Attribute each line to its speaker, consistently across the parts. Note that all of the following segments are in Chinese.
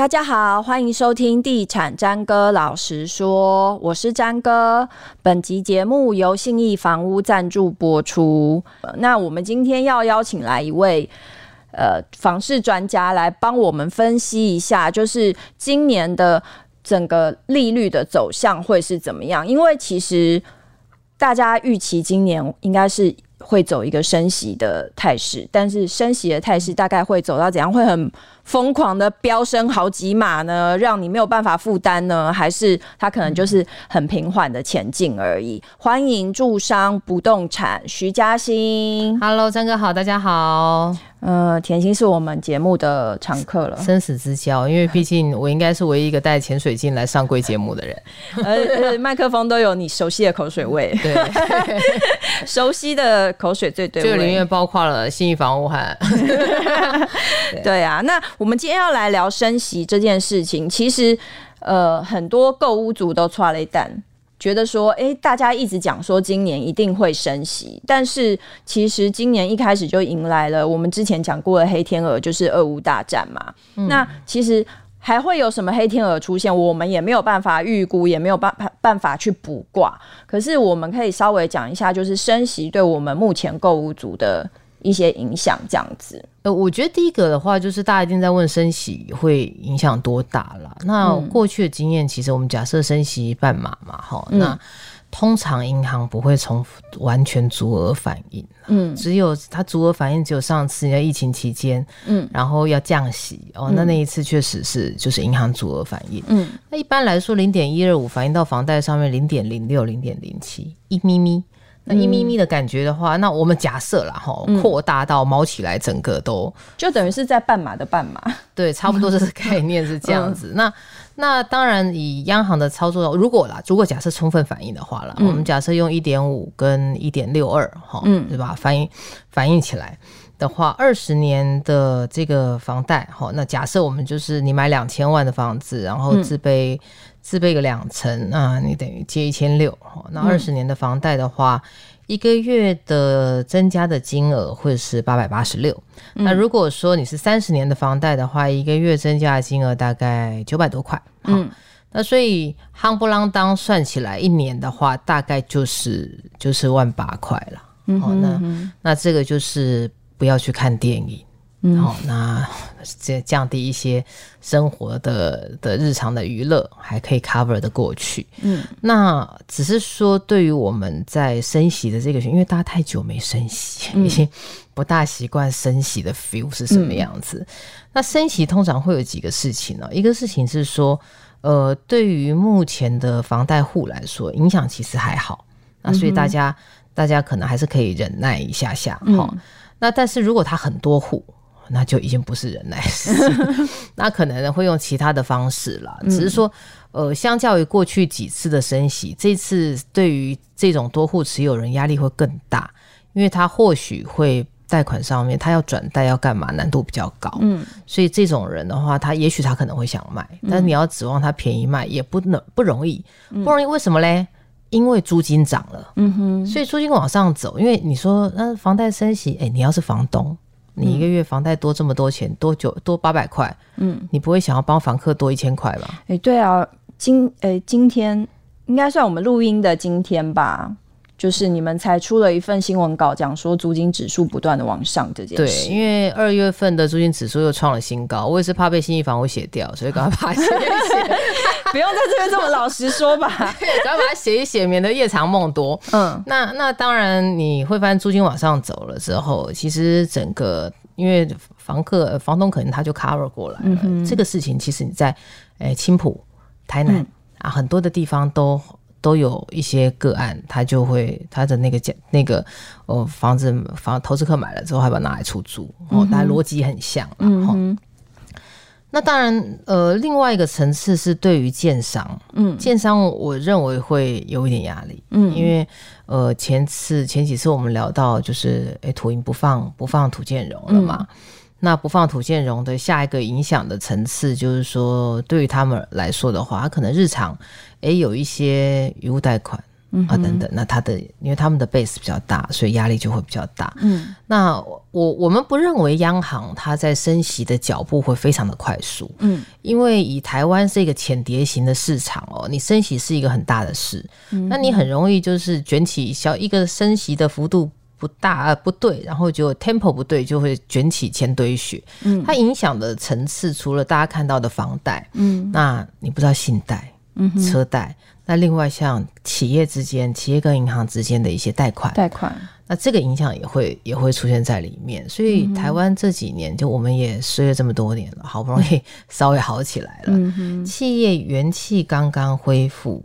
Speaker 1: 大家好，欢迎收听《地产詹哥老实说》，我是詹哥。本集节目由信义房屋赞助播出。那我们今天要邀请来一位呃房市专家来帮我们分析一下，就是今年的整个利率的走向会是怎么样？因为其实大家预期今年应该是会走一个升息的态势，但是升息的态势大概会走到怎样？会很疯狂的飙升好几码呢，让你没有办法负担呢？还是它可能就是很平缓的前进而已？欢迎住商不动产徐嘉欣
Speaker 2: ，Hello，张哥好，大家好。
Speaker 1: 呃，甜心是我们节目的常客了，
Speaker 2: 生死之交，因为毕竟我应该是唯一一个带潜水镜来上贵节目的人，
Speaker 1: 呃，麦克风都有你熟悉的口水味，对，熟悉的口水最对味，
Speaker 2: 这里面包括了信义房屋和，
Speaker 1: 对，对啊，那。我们今天要来聊升息这件事情，其实，呃，很多购物族都剉咧等，觉得说，哎，大家一直讲说今年一定会升息，但是其实今年一开始就迎来了我们之前讲过的黑天鹅，就是俄乌大战嘛。嗯、那其实还会有什么黑天鹅出现，我们也没有办法预估，也没有办法办法去卜卦。可是我们可以稍微讲一下，就是升息对我们目前购物族的一些影响，这样子。
Speaker 2: 呃，我觉得第一个的话，就是大家一定在问升息会影响多大了。那过去的经验，其实我们假设升息半码嘛，哈、嗯，那通常银行不会从完全足额反应，嗯，只有它足额反应只有上次在疫情期间，嗯，然后要降息哦，那那一次确实是就是银行足额反应，嗯，那一般来说零点一二五反映到房贷上面零点零六、零点零七一咪咪。那一咪咪的感觉的话，嗯、那我们假设啦哈，扩大到猫起来，整个都
Speaker 1: 就等于是在半码的半码，
Speaker 2: 对，差不多这个 概念是这样子。嗯、那那当然以央行的操作，如果啦，如果假设充分反应的话啦，嗯、我们假设用一点五跟一点六二哈，嗯，对吧？反应反应起来的话，二十年的这个房贷哈，那假设我们就是你买两千万的房子，然后自备。嗯自备个两层，那你等于借一千六。那二十年的房贷的话，嗯、一个月的增加的金额会是八百八十六。那如果说你是三十年的房贷的话，一个月增加的金额大概九百多块。嗯，那所以夯不啷当算起来，一年的话大概就是就是万八块了。嗯哼嗯哼，那那这个就是不要去看电影。嗯，好，那这降低一些生活的的日常的娱乐，还可以 cover 的过去。嗯，那只是说，对于我们在升息的这个，因为大家太久没升息，已经不大习惯升息的 feel 是什么样子。嗯、那升息通常会有几个事情呢？一个事情是说，呃，对于目前的房贷户来说，影响其实还好。那所以大家、嗯、大家可能还是可以忍耐一下下。哈、嗯，那但是如果他很多户。那就已经不是忍耐时，那可能会用其他的方式了。只是说，呃，相较于过去几次的升息，这次对于这种多户持有人压力会更大，因为他或许会贷款上面他要转贷要干嘛，难度比较高。嗯，所以这种人的话，他也许他可能会想卖，但是你要指望他便宜卖也不能不容易，不容易。为什么嘞？因为租金涨了，嗯哼，所以租金往上走。因为你说那房贷升息，哎，你要是房东。你一个月房贷多这么多钱，多久多八百块？嗯，你不会想要帮房客多一千块吧？
Speaker 1: 哎、欸，对啊，今哎、欸、今天应该算我们录音的今天吧，就是你们才出了一份新闻稿，讲说租金指数不断的往上这件事。
Speaker 2: 对，因为二月份的租金指数又创了新高，我也是怕被新一房屋写掉，所以赶快把它写一写。
Speaker 1: 不用在这边这么老实说吧，
Speaker 2: 赶快把它写一写，免得夜长梦多。嗯，那那当然你会发现租金往上走了之后，其实整个因为房客房东可能他就 cover 过来了，这个事情其实你在诶青浦、台南、嗯、啊很多的地方都都有一些个案，他就会他的那个价那个哦房子房投资客买了之后，还把它拿来出租，哦，大家逻辑很像，嗯哼。那当然，呃，另外一个层次是对于建商，嗯，建商我认为会有一点压力，嗯，因为呃前次前几次我们聊到就是，诶，土银不放不放土建融了嘛，嗯、那不放土建融的下一个影响的层次就是说，对于他们来说的话，他可能日常诶有一些余物贷款，嗯、啊等等，那他的因为他们的 base 比较大，所以压力就会比较大。嗯，那我我们不认为央行它在升息的脚步会非常的快速。嗯，因为以台湾是一个浅碟型的市场哦，你升息是一个很大的事，嗯、那你很容易就是卷起小一个升息的幅度不大呃不对，然后就 tempo 不对，就会卷起千堆雪。嗯，它影响的层次除了大家看到的房贷，嗯，那你不知道信贷，嗯，车贷，那另外像企业之间，企业跟银行之间的一些贷款，
Speaker 1: 贷款，
Speaker 2: 那这个影响也会也会出现在里面。所以台湾这几年，就我们也衰了这么多年了，好不容易 稍微好起来了，嗯，企业元气刚刚恢复。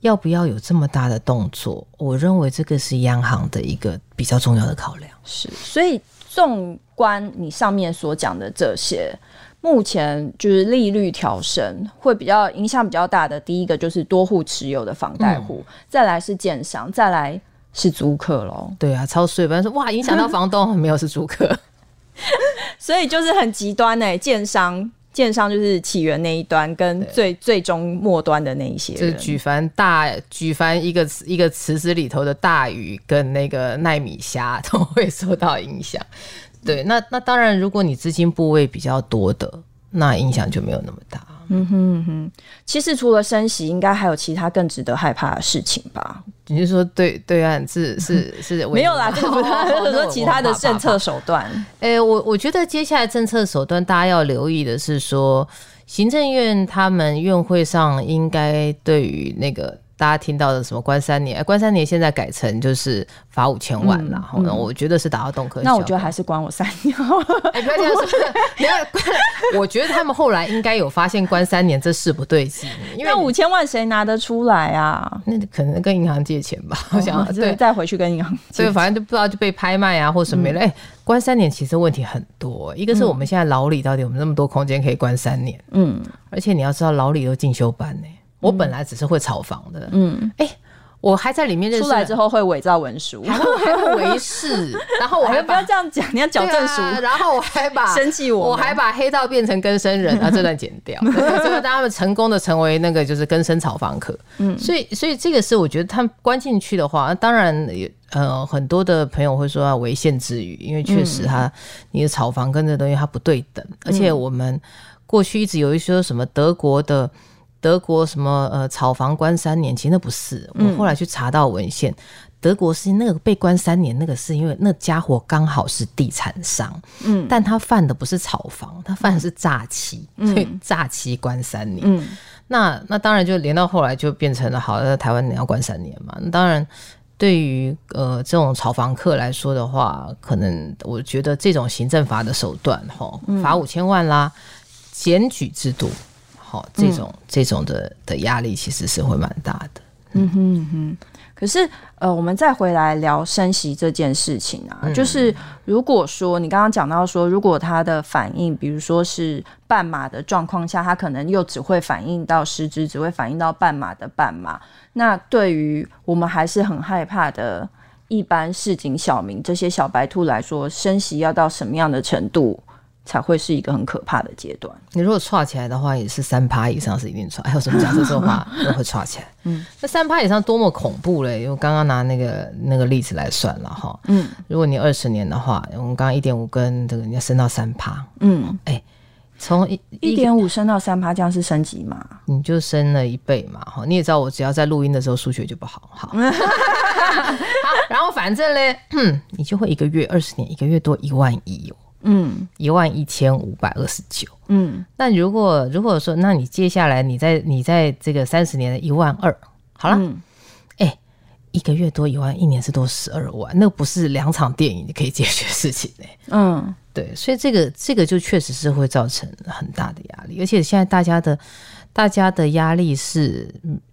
Speaker 2: 要不要有这么大的动作？我认为这个是央行的一个比较重要的考量。
Speaker 1: 是，所以纵观你上面所讲的这些，目前就是利率调升会比较影响比较大的。第一个就是多户持有的房贷户，嗯，再来是建商，再来是租客喽。
Speaker 2: 对啊，超税，不然说哇，影响到房东没有是租客，
Speaker 1: 所以就是很极端哎，建商。建商就是起源那一端，跟最最终末端的那一些，
Speaker 2: 就是举凡大举凡一个一个池子里头的大鱼跟那个奈米虾都会受到影响。对，那那当然，如果你资金部位比较多的，那影响就没有那么大。
Speaker 1: 嗯哼哼，其实除了升息，应该还有其他更值得害怕的事情吧？
Speaker 2: 你是说对对岸是是是
Speaker 1: 没有啦，就是说其他的政策手段。
Speaker 2: 哎、欸，我我觉得接下来政策手段大家要留意的是说，行政院他们院会上应该对于那个。大家听到的什么关三年？哎，关三年现在改成就是罚五千万然后呢、我觉得是达到动科。
Speaker 1: 那我觉得还是关我三年。哎，不要这样说。
Speaker 2: 没有，我觉得他们后来应该有发现关三年这事不对劲。因为
Speaker 1: 五千万谁拿得出来啊？
Speaker 2: 那可能跟银行借钱吧。我想
Speaker 1: 对，再回去跟银行借。
Speaker 2: 所以反正就不知道就被拍卖啊，或什么的。哎、嗯，关三年其实问题很多。一个是我们现在老李到底有没有那么多空间可以关三年？嗯，而且你要知道老李都进修班呢。我本来只是会炒房的，嗯，哎、欸，我还在里面认识，
Speaker 1: 出来之后会伪造文书，
Speaker 2: 还会还会围事，然后我还
Speaker 1: 不要这样讲，你要矫正书、啊，
Speaker 2: 然后我还把
Speaker 1: 生气我，
Speaker 2: 我还把黑道变成更生人，啊，这段剪掉，这个让他们成功的成为那个就是更生炒房客，嗯，所以所以这个是我觉得他们关进去的话，当然呃很多的朋友会说要违宪之余，因为确实他、嗯、你的炒房跟这东西它不对等，而且我们过去一直有一些什么德国的。德国什么呃炒房关三年，其实那不是。我后来去查到文献，嗯、德国是那个被关三年，那个是因为那家伙刚好是地产商，嗯，但他犯的不是炒房，他犯的是诈欺，嗯、所以诈欺关三年。嗯，那那当然就连到后来就变成了，好，那台湾你要关三年嘛。那当然，对于呃这种炒房客来说的话，可能我觉得这种行政法的手段，哈，罚五千万啦，检举制度。哦，这种、嗯、这种的的压力其实是会蛮大的。
Speaker 1: 嗯哼嗯哼。可是呃，我们再回来聊升息这件事情啊，嗯、就是如果说你刚刚讲到说，如果它的反应，比如说是半码的状况下，它可能又只会反映到实质，只会反映到半码的半码。那对于我们还是很害怕的一般市井小民这些小白兔来说，升息要到什么样的程度？才会是一个很可怕的阶段。
Speaker 2: 你如果剉起来的话，也是三趴以上是一定剉。还有什么讲这种话都会剉起来？嗯，那三趴以上多么恐怖嘞！因为刚刚拿那个那个例子来算了哈。嗯，如果你二十年的话，我们刚刚一点五跟这个你要升到三趴。嗯，哎、欸，从一
Speaker 1: 一点五升到三趴，这样是升级嘛？
Speaker 2: 你就升了一倍嘛。哈，你也知道，我只要在录音的时候数学就不好。好，好，然后反正嘞，你就会一个月二十年，一个月多一万一哦。嗯，一万一千五百二十九。嗯，那如果如果说，那你接下来你在你在这个三十年的一万二，好了，哎、嗯欸，一个月多一万，一年是多十二万，那不是两场电影可以解决事情呢、欸。嗯，对，所以这个这个就确实是会造成很大的压力，而且现在大家的大家的压力是，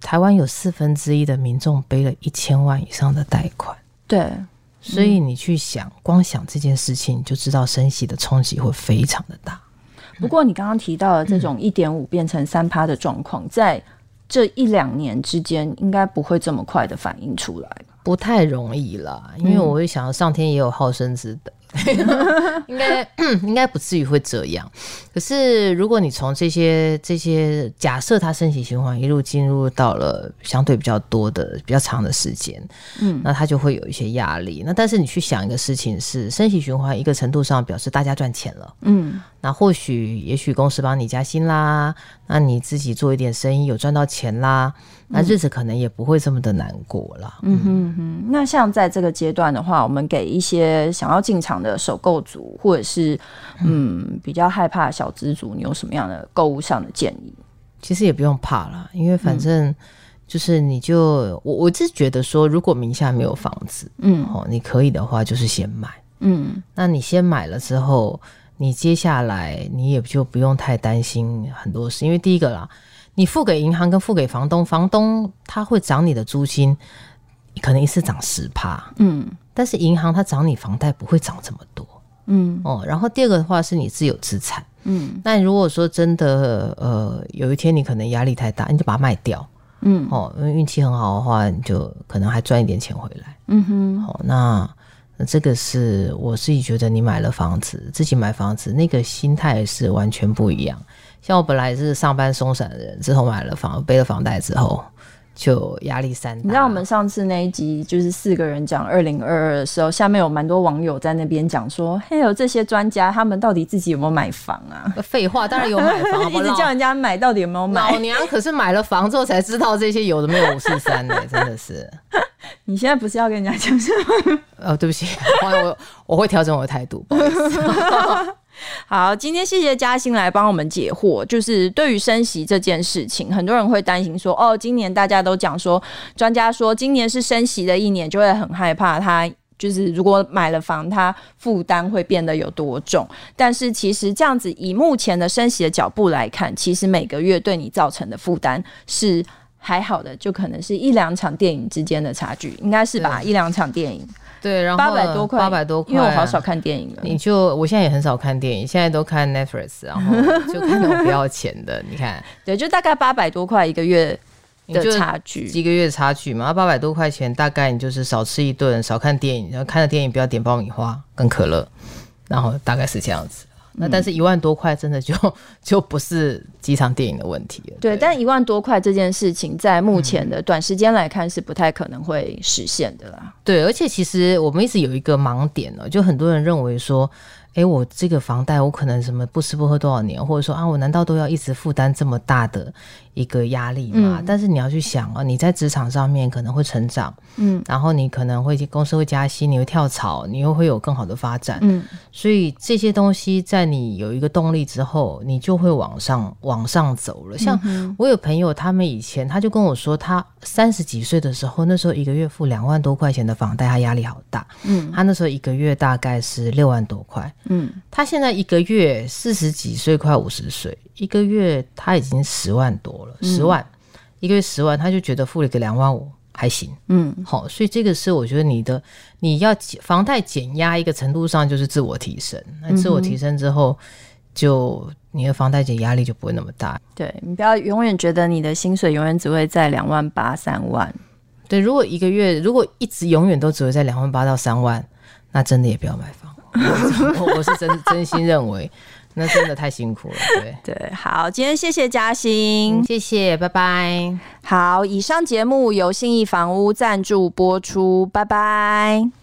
Speaker 2: 台湾有四分之一的民众背了一千万以上的贷款。
Speaker 1: 对。
Speaker 2: 所以你去想，嗯、光想这件事情，就知道升息的冲击会非常的大。
Speaker 1: 不过你刚刚提到的这种一点五变成三趴的状况，在这一两年之间，应该不会这么快的反应出来，
Speaker 2: 不太容易啦。因为我会想，上天也有好生之德，应该应该不至于会这样。可是如果你从这些这些假设，它身体循环一路进入到了相对比较多的比较长的时间，嗯，那它就会有一些压力。那但是你去想一个事情是，身体循环一个程度上表示大家赚钱了，嗯，那或许也许公司帮你加薪啦，那你自己做一点生意有赚到钱啦。那日子可能也不会这么的难过了。
Speaker 1: 嗯哼哼。那像在这个阶段的话，我们给一些想要进场的首购族，或者是嗯比较害怕小资族，你有什么样的购物上的建议？
Speaker 2: 其实也不用怕了，因为反正就是你就我我是觉得说，如果名下没有房子，嗯，哦，你可以的话就是先买，嗯，那你先买了之后，你接下来你也就不用太担心很多事，因为第一个啦。你付给银行跟付给房东，房东他会涨你的租金，可能一次涨十趴，嗯，但是银行它涨你房贷不会涨这么多，嗯。哦。然后第二个的话是你自有资产，嗯，那如果说真的呃有一天你可能压力太大，你就把它卖掉，嗯。哦，因为运气很好的话，你就可能还赚一点钱回来，嗯哼，好，那那这个是我自己觉得你买了房子，自己买房子那个心态是完全不一样。像我本来是上班松散的人，之后买了房，背了房贷之后，就压力山大。
Speaker 1: 你知道我们上次那一集就是四个人讲二零二二的时候，下面有蛮多网友在那边讲说：“嘿，有这些专家，他们到底自己有没有买房啊？”
Speaker 2: 废话，当然有买房，
Speaker 1: 一直叫人家买，到底有没有买？
Speaker 2: 老娘可是买了房之后才知道这些有的没有五四三的，真的是。
Speaker 1: 你现在不是要跟人家讲什么？
Speaker 2: 呃，对不起，我我，我会调整我的态度，不好意思。
Speaker 1: 好，今天谢谢嘉欣来帮我们解惑。就是对于升息这件事情，很多人会担心说，哦，今年大家都讲说，专家说今年是升息的一年，就会很害怕。他就是如果买了房，他负担会变得有多重。但是其实这样子，以目前的升息的脚步来看，其实每个月对你造成的负担是还好的，就可能是一两场电影之间的差距，应该是吧？一两场电影。
Speaker 2: 对，然后
Speaker 1: 八百多块，
Speaker 2: 八百多块，
Speaker 1: 因为我好少看电影了。
Speaker 2: 你就我现在也很少看电影，现在都看 Netflix，然后就看那种不要钱的。你看，
Speaker 1: 对，就大概八百多块一个月的差距，
Speaker 2: 几个月的差距嘛。八百多块钱，大概你就是少吃一顿，少看电影，然后看的电影不要点爆米花跟可乐，然后大概是这样子。那但是一万多块真的就 就不是几场电影的问题了。
Speaker 1: 对，对，但一万多块这件事情，在目前的短时间来看是不太可能会实现的啦。嗯。
Speaker 2: 对，而且其实我们一直有一个盲点呢，就很多人认为说。哎，我这个房贷，我可能什么不吃不喝多少年，或者说啊，我难道都要一直负担这么大的一个压力嘛？嗯、但是你要去想啊，你在职场上面可能会成长，嗯，然后你可能会公司会加薪，你会跳槽，你又会有更好的发展，嗯，所以这些东西在你有一个动力之后，你就会往上往上走了。像我有朋友，他们以前他就跟我说，他三十几岁的时候，那时候一个月付两万多块钱的房贷，他压力好大，嗯，他那时候一个月大概是六万多块。嗯，他现在一个月四十几岁，快五十岁，一个月他已经十万多了，十万、嗯、一个月十万，他就觉得付了个两万五还行。嗯，好，所以这个是我觉得你的你要房贷减压一个程度上就是自我提升，那自我提升之后，就你的房贷减压力就不会那么大。
Speaker 1: 对，你不要永远觉得你的薪水永远只会在两万八三万。
Speaker 2: 对，如果一个月如果一直永远都只会在两万八到三万，那真的也不要买房。我 我是真真心认为，那真的太辛苦了。对
Speaker 1: 对，好，今天谢谢嘉欣，
Speaker 2: 嗯，谢谢，拜拜。
Speaker 1: 好，以上节目由信义房屋赞助播出，拜拜。